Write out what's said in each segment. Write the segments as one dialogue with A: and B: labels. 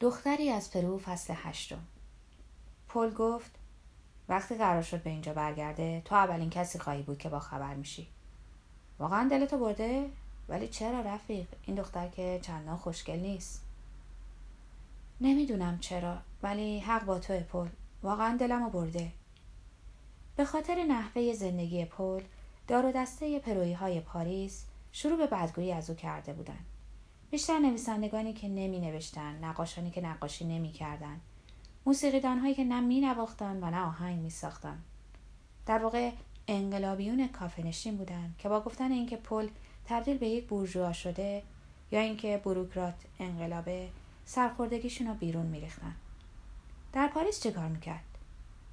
A: دختری از پرو فصل هشتم. پل گفت وقتی قرار شد به اینجا برگرده تو اولین کسی خواهی بود که با خبر میشی. واقعا دلتو برده؟ ولی چرا رفیق؟ این دختر که چندان خوشگل نیست. نمی‌دونم چرا ولی حق با توئه پل. واقعا دلمو برده. به خاطر نحوه زندگی پل دار و دسته پرویی های پاریس شروع به بدگویی از او کرده بودند. بیشتر نویسندگانی که نمی نوشتن، نقاشانی که نقاشی نمی کردن، موسیقیدان هایی که نه می و نه آهنگ می ساختن. در واقع انقلابیون کافنشین بودند که با گفتن اینکه پل تبدیل به یک بورژوا شده یا اینکه بروکرات انقلابه سرخوردگیشون رو بیرون میریختن. در پاریس چه کار می‌کرد؟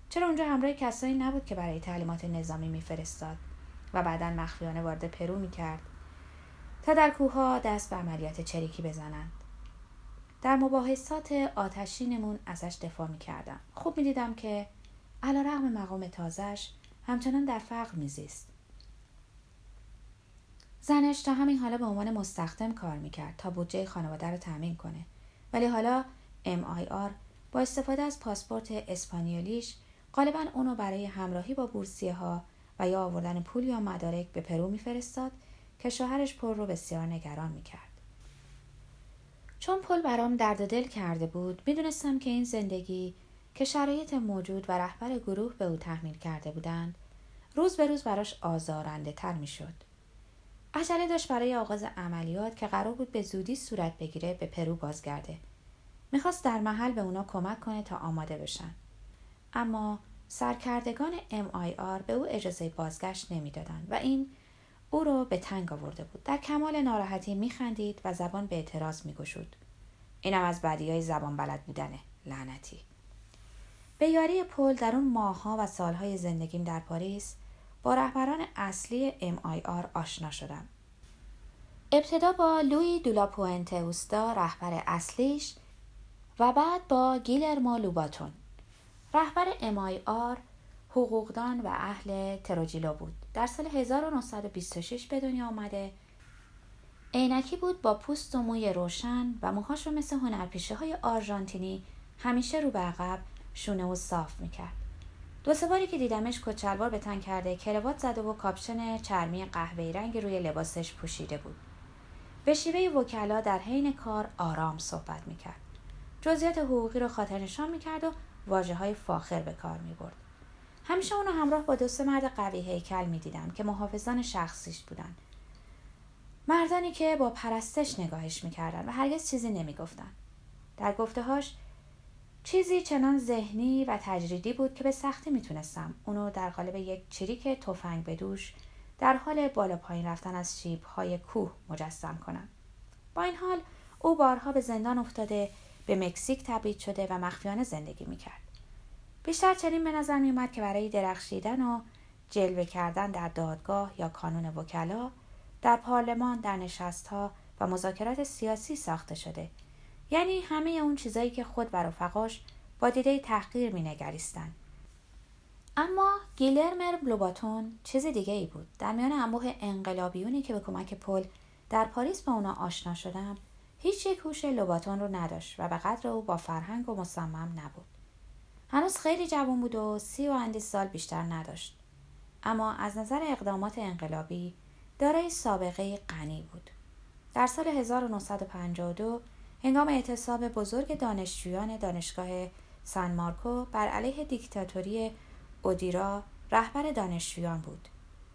A: چرا اونجا همراه کسایی نبود که برای تعلیمات نظامی میفرستاد و بعدا مخفیانه وارد پرو می‌کرد؟ تا در کوهها دست به عملیات چریکی بزنند. در مباحثات آتشینمون ازش دفاع می‌کردم. خوب می‌دیدم که علی‌رغم مقام تازه‌ش همچنان در فقر میزیست. زنش تا همین حالا به عنوان مستخدم کار می‌کرد تا بودجه خانواده رو تأمین کنه. ولی حالا MIR با استفاده از پاسپورت اسپانیولیش غالبا اونو برای همراهی با بورسیه ها و یا آوردن پول یا مدارک به پرو میفرستاد که شوهرش پل رو بسیار نگران می‌کرد. چون پل برام درد دل کرده بود می‌دونستم که این زندگی که شرایط موجود و رهبر گروه به او تحمیل کرده بودند روز به روز براش آزارنده تر می‌شد. عجله داشت برای آغاز عملیات که قرار بود به زودی صورت بگیره به پرو بازگرده. می‌خواست در محل به اونا کمک کنه تا آماده بشن. اما سرکردگان MIR به او اجازه بازگشت نمی‌دادند و این او را به تنگ آورده بود. در کمال ناراحتی میخندید و زبان به اعتراض میگشود. اینم از بدی های زبان بلد بودنه لعنتی. به یاری پل در اون ماهها و سالهای زندگیم در پاریس با رهبران اصلی MIR آشنا شدم. ابتدا با لوئیس دولاپوئنته اوسدا رهبر اصلیش و بعد با گیلرمو لوباتون. رهبر MIR حقوقدان و اهل تروجیلو بود. در سال 1926 به دنیا آمده. عینکی بود با پوست و موی روشن و موهاش رو مثل هنرپیشه های آرژانتینی همیشه رو به عقب شونه و صاف می‌کرد. دو سه باری که دیدمش کت‌شلوار به تن کرده کروات زده و کاپشن چرمی قهوه‌ای رنگ روی لباسش پوشیده بود. به شیوه وکلا در حین کار آرام صحبت می‌کرد. جزئیات حقوقی رو خاطر نشان می‌کرد و واجه های فاخر به کار می‌برد. همیشه اونو همراه با دوست مرد قوی هیکل می‌دیدم که محافظان شخصیش بودن. مردانی که با پرستش نگاهش می‌کردن و هرگز چیزی نمی‌گفتن. در گفتههاش چیزی چنان ذهنی و تجریدی بود که به سختی می‌تونستم اونو در قالب یک چریک تفنگ به دوش در حال بالا پایین رفتن از های کوه مجسم کنم. با این حال او بارها به زندان افتاده به مکزیک تبعید شده و مخفیانه زندگی می‌کرد. بیشتر چنین به نظر میومد که برای درخشیدن و جلوه کردن در دادگاه یا کانون وکلا در پارلمان در نشستها و مذاکرات سیاسی ساخته شده. یعنی همه اون چیزایی که خود و رفقاش با دیده تحقیر مینگریستند. اما گیلرمو لوباتون چیز دیگه ای بود. در میان انبوه انقلابیونی که به کمک پل در پاریس با اونا آشنا شدم هیچ یک هوش لوباتون رو نداشت و به قدر او با فرهنگ و مصمم نبود. هنوز خیلی جوان بود و سی و اندی سال بیشتر نداشت. اما از نظر اقدامات انقلابی دارای سابقه غنی بود. در سال 1952 هنگام اعتصاب بزرگ دانشجویان دانشگاه سان مارکو بر علیه دیکتاتوری اودیرا رهبر دانشجویان بود.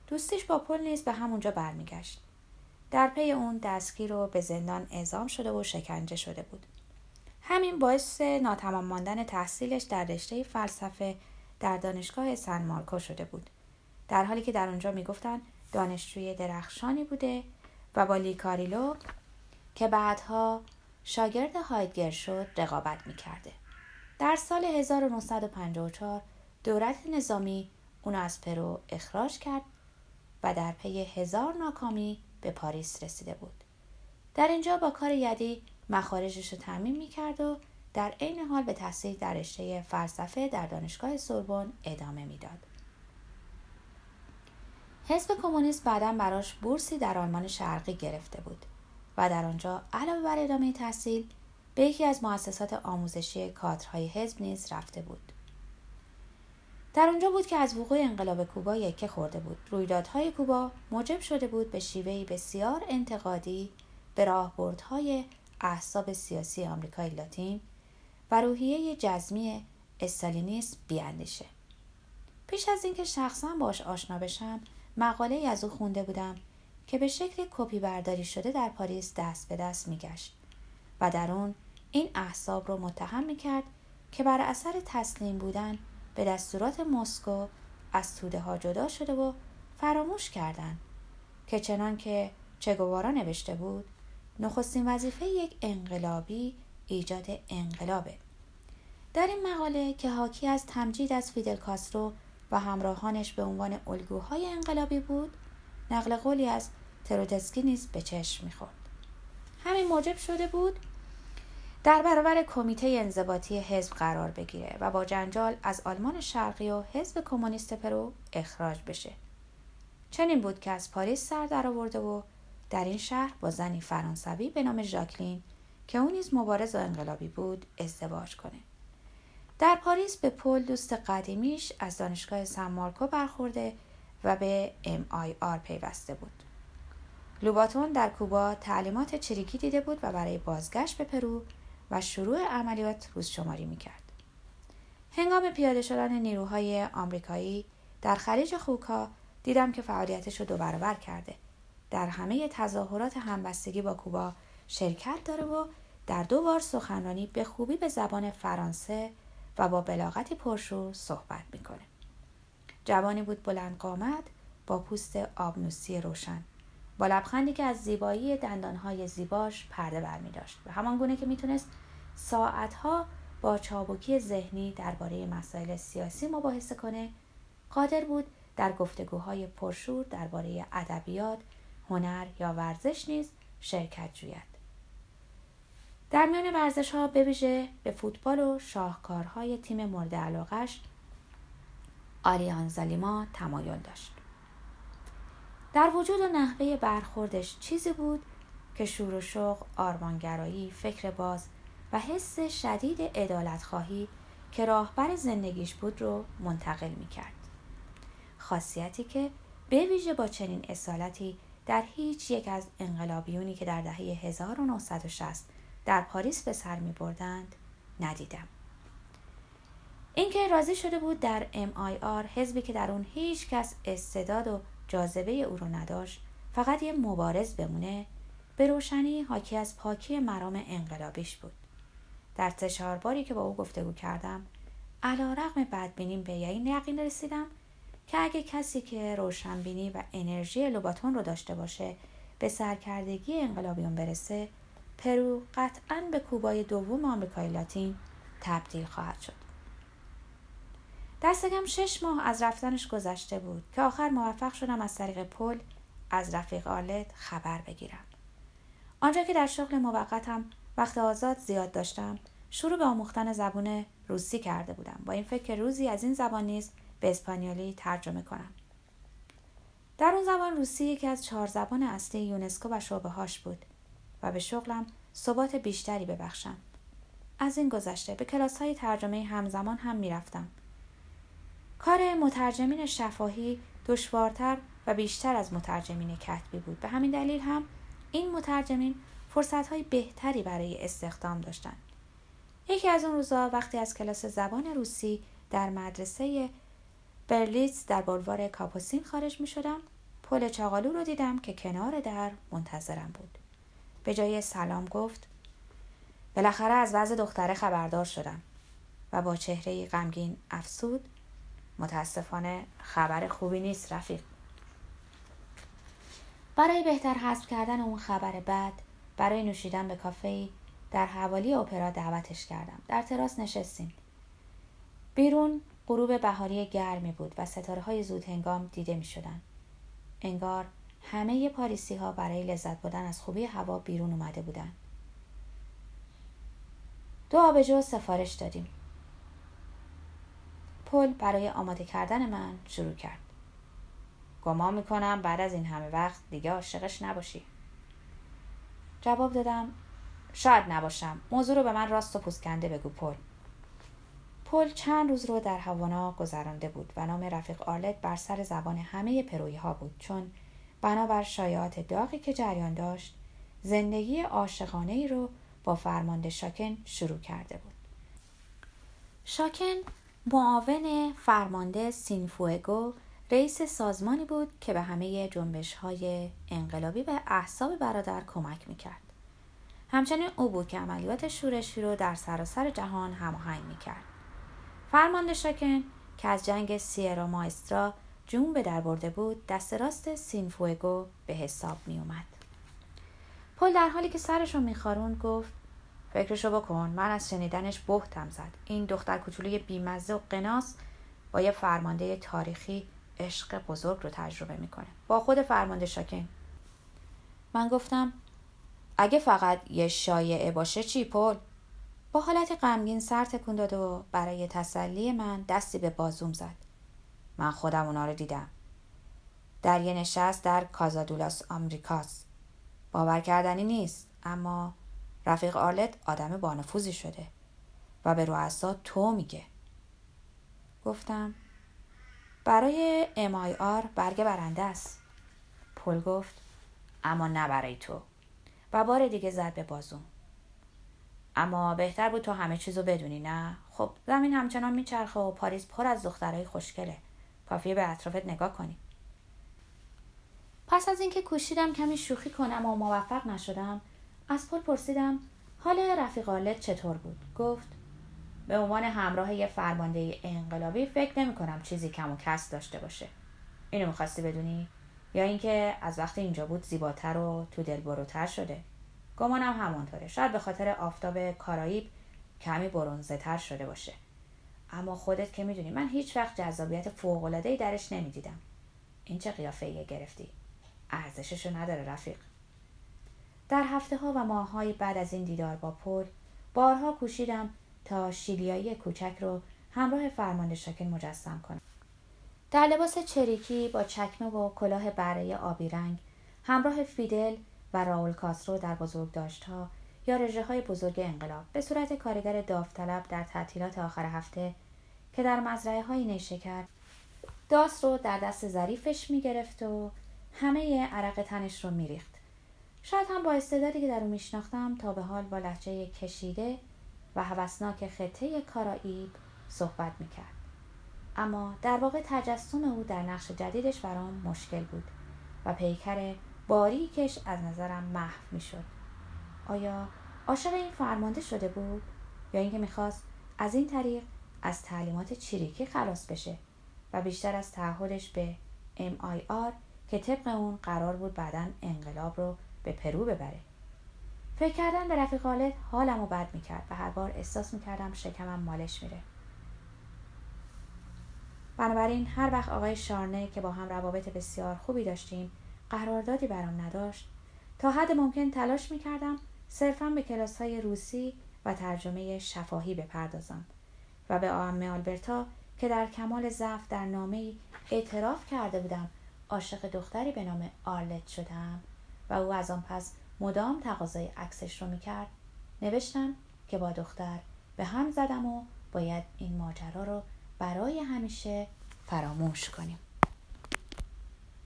A: دوستیش با پل نیز به همونجا برمیگشت. در پی اون دستگیر رو به زندان اعزام شده و شکنجه شده بود. همین باعث ناتمام ماندن تحصیلش در رشته فلسفه در دانشگاه سن مارکو شده بود. در حالی که در اونجا می‌گفتند دانشجوی درخشانی بوده و با لیکاریلو که بعدها شاگرد هایدگر شد رقابت می‌کرده. در سال 1954 دولت نظامی اونو از پرو اخراج کرد و در پی هزار ناکامی به پاریس رسیده بود. در اینجا با کار یدی مخارجش رو تأمین می‌کرد و در عین حال به تحصیل در رشته فلسفه در دانشگاه سوربن ادامه می‌داد. حزب کمونیست بعدا براش بورسی در آلمان شرقی گرفته بود و در آنجا علاوه بر ادامه تحصیل به یکی از مؤسسات آموزشی کادرهای حزب نیز رفته بود. در آنجا بود که از وقوع انقلاب کوبا یکه خورده بود. رویدادهای کوبا موجب شده بود به شیوهی بسیار انتقادی به راهبردهای احساب سیاسی آمریکای لاتین و روحیه جزمی استالینیسم بیاندیشه. پیش از اینکه شخصا باش آشنا بشم مقاله از او خونده بودم که به شکل کپی برداری شده در پاریس دست به دست میگشت و در اون این احساب رو متهم می‌کرد که بر اثر تسلیم بودن به دستورات مسکو از توده ها جدا شده و فراموش کردند که چنان که چگوارا نوشته بود نخستین وظیفه یک انقلابی ایجاد انقلابه. در این مقاله که حاکی از تمجید از فیدل کاسترو و همراهانش به عنوان الگوهای انقلابی بود نقل قولی از تروتسکی نیز به چشم می‌خورد. همین موجب شده بود در برابر کمیته انضباطی حزب قرار بگیره و با جنجال از آلمان شرقی و حزب کمونیست پرو اخراج بشه. چنین بود که از پاریس سر درآورده و در این شهر با زنی فرانسوی به نام ژاکلین که او نیز مبارز و انقلابی بود ازدواج کنه در پاریس به پل دوست قدیمیش از دانشگاه سن مارکو برخورده و به MIR پیوسته بود. لوباتون در کوبا تعلیمات چریکی دیده بود و برای بازگشت به پرو و شروع عملیات روز شماری می‌کرد. هنگام پیاده شدن نیروهای آمریکایی در خلیج خوکا دیدم که فعالیتش رو دو برابر کرده. در همه تظاهرات همبستگی با کوبا شرکت داره و در دو بار سخنرانی به خوبی به زبان فرانسه و با بلاغتی پرشور صحبت می‌کنه. جوانی بود بلند قامت با پوست آبنوسی روشن با لبخندی که از زیبایی دندانهای زیباش پرده برمی داشت و همان گونه که می‌تونست ساعتها با چابکی ذهنی درباره مسائل سیاسی مباحثه کنه قادر بود در گفتگوهای پرشور درباره ادبیات هنر یا ورزش نیز شرکت جوید در میان ورزش ها به فوتبال و شاهکارهای تیم مورد علاقش آلیانزالیما تمایل داشت در وجود و نحوه برخوردش چیزی بود که شور و شوق آرمانگرایی فکر باز و حس شدید ادالت خواهی که راهبر زندگیش بود رو منتقل می کرد. خاصیتی که به ویژه با چنین اصالتی در هیچ یک از انقلابیونی که در دهه 1960 در پاریس به سر می بردند ندیدم. اینکه راضی شده بود در MIR حزبی که در اون هیچ کس استعداد و جاذبه او رو نداشت فقط یه مبارز بمونه به روشنی حاکی از پاکی مرام انقلابیش بود در سه باری که با او گفتگو کردم علی‌رغم بدبینیم به این یقین رسیدم که اگه کسی که روشنبینی و انرژی لوباتون رو داشته باشه به سرکردگی انقلابیون برسه پرو قطعا به کوبای دوم آمریکای لاتین تبدیل خواهد شد. دست‌کم شش ماه از رفتنش گذشته بود که آخر موفق شدم از طریق پل از رفیق آرلت خبر بگیرم. آنجا که در شغل موقتم وقت آزاد زیاد داشتم شروع به آموختن زبان روسی کرده بودم. با این فکر روزی از این زبان نیز به اسپانیولی ترجمه کنم. در اون زبان روسی یکی از چهار زبان اصلی یونسکو و شعبه هاش بود و به شغلم ثبات بیشتری ببخشم. از این گذشته به کلاس های ترجمه همزمان هم می‌رفتم. کار مترجمین شفاهی دشوارتر و بیشتر از مترجمین کتبی بود. به همین دلیل هم این مترجمین فرصتهای بهتری برای استخدام داشتند. یکی از اون روزا وقتی از کلاس زبان روسی در مدرسه برلیتز در بلوار کاپوسین خارج می شدم پل چاقالو رو دیدم که کنار در منتظرم بود. به جای سلام گفت بالاخره از وضع دختره خبردار شدم. و با چهره غمگین افسود متاسفانه خبر خوبی نیست رفیق. برای بهتر حذف کردن اون خبر بد برای نوشیدن به کافه در حوالی اپرا دعوتش کردم. در تراس نشستیم. بیرون غروب بهاری گرمی بود و ستاره های زود هنگام دیده می شدن. انگار همه پاریسی ها برای لذت بردن از خوبی هوا بیرون اومده بودن. دو آبجو سفارش دادیم. پل برای آماده کردن من شروع کرد. گمان می‌کنم بعد از این همه وقت دیگه عاشقش نباشی. جواب دادم شاید نباشم موضوع رو به من راست و پوسکنده بگو پل پل چند روز رو در هوانا گذرانده بود و نام رفیق آرلت بر سر زبان همه پرویی ها بود چون بنابر شایعات داغی که جریان داشت زندگی عاشقانه ای رو با فرمانده شاکن شروع کرده بود شاکن معاون فرمانده سینفوگو رئیس سازمانی بود که به همه جنبش های انقلابی و احساب برادر کمک می‌کرد. همچنین او بود که عملیات شورشی رو در سراسر جهان هماهنگ می‌کرد. فرمانده شاکن که از جنگ سیرا مایسترا جون به در برده بود دست راست سینفوگو به حساب می اومد. پل در حالی که سرش رو میخارون گفت فکرشو بکن من از شنیدنش بهتم زد. این دختر کوچولوی بیمزه و قناس با یه فرمانده تاریخی عشق بزرگ رو تجربه می‌کنه. با خود فرمانده شاکن. من گفتم اگه فقط یه شایعه باشه چی پل؟ با حالت غمگین سر تکون داد و برای تسلی من دستی به بازوم زد. من خودم اونا رو دیدم. در یه نشست در کازادولاس آمریکاس. باور کردنی نیست اما رفیق آرلت آدم بانفوزی شده و به رؤسا تو میگه. گفتم برای آر برگ برنده است. پل گفت اما نه برای تو. و بار دیگه زد به بازوم. اما بهتر بود تو همه چیزو بدونی نه؟ خب زمین همچنان میچرخه و پاریس پر از دخترای خوشگله. کافیه به اطرافت نگاه کنی. پس از اینکه کوشیدم کمی شوخی کنم و موفق نشدم از پل پرسیدم حال رفیق چطور بود؟ گفت به عنوان همراه یه فرمانده انقلابی فکر نمی کنم چیزی کم و کس داشته باشه. اینو می‌خواستی بدونی؟ یا اینکه از وقتی اینجا بود زیباتر و تو دل بروتر شده؟ گمانم همانطوره. شاید به خاطر آفتاب کارائیب کمی برونزه تر شده باشه. اما خودت که می‌دونی من هیچ وقت جذابیت فوق‌العاده‌ای درش نمی‌دیدم. این چه قیافه گرفتی؟ ارزششو نداره رفیق. در هفته ها و ماه بعد از این دیدار با پل بارها کوشیدم تا شیلیایی کوچک رو همراه فرمانده شاکن مجسم کنم. در لباس چریکی با چکمه و کلاه بره آبی رنگ همراه فیدل و راول کاسرو در ها یا رژه های بزرگ انقلاب به صورت کارگر داوطلب در تعطیلات آخر هفته که در مزرعه های نیشکر داست رو در دست ظریفش می‌گرفت و همه عرق تنش رو میریخت. شاید هم با استعدادی که در او میشناختم تا به حال با لحجه کشیده و هوسناک خطه کارائیب صحبت می‌کرد. اما در واقع تجسم او در نقش جدیدش برام مشکل بود و پیکر باریکش از نظرم محو می‌شد. آیا عاشق این فرمانده شده بود؟ یا اینکه می‌خواست از این طریق از تعلیمات چریکی خلاص بشه و بیشتر از تعهدش به MIR که طبق اون قرار بود بعدا انقلاب رو به پرو ببره. فکر کردن به رفیق خالد حالم رو بد می‌کرد و هر بار احساس می‌کردم شکمم مالش میره. بنابراین هر وقت آقای شارنه که با هم روابط بسیار خوبی داشتیم قراردادی برام نداشت. تا حد ممکن تلاش می‌کردم صرفا به کلاس های روسی و ترجمه شفاهی بپردازم و به آم آلبرتا که در کمال ضعف در نامه اعتراف کرده بودم عاشق دختری به نام آرلت شدم و او از آن پس مدام تقاضای عکسش رو می‌کرد. نوشتم که با دختر به هم زدم و باید این ماجرا رو برای همیشه فراموش کنیم.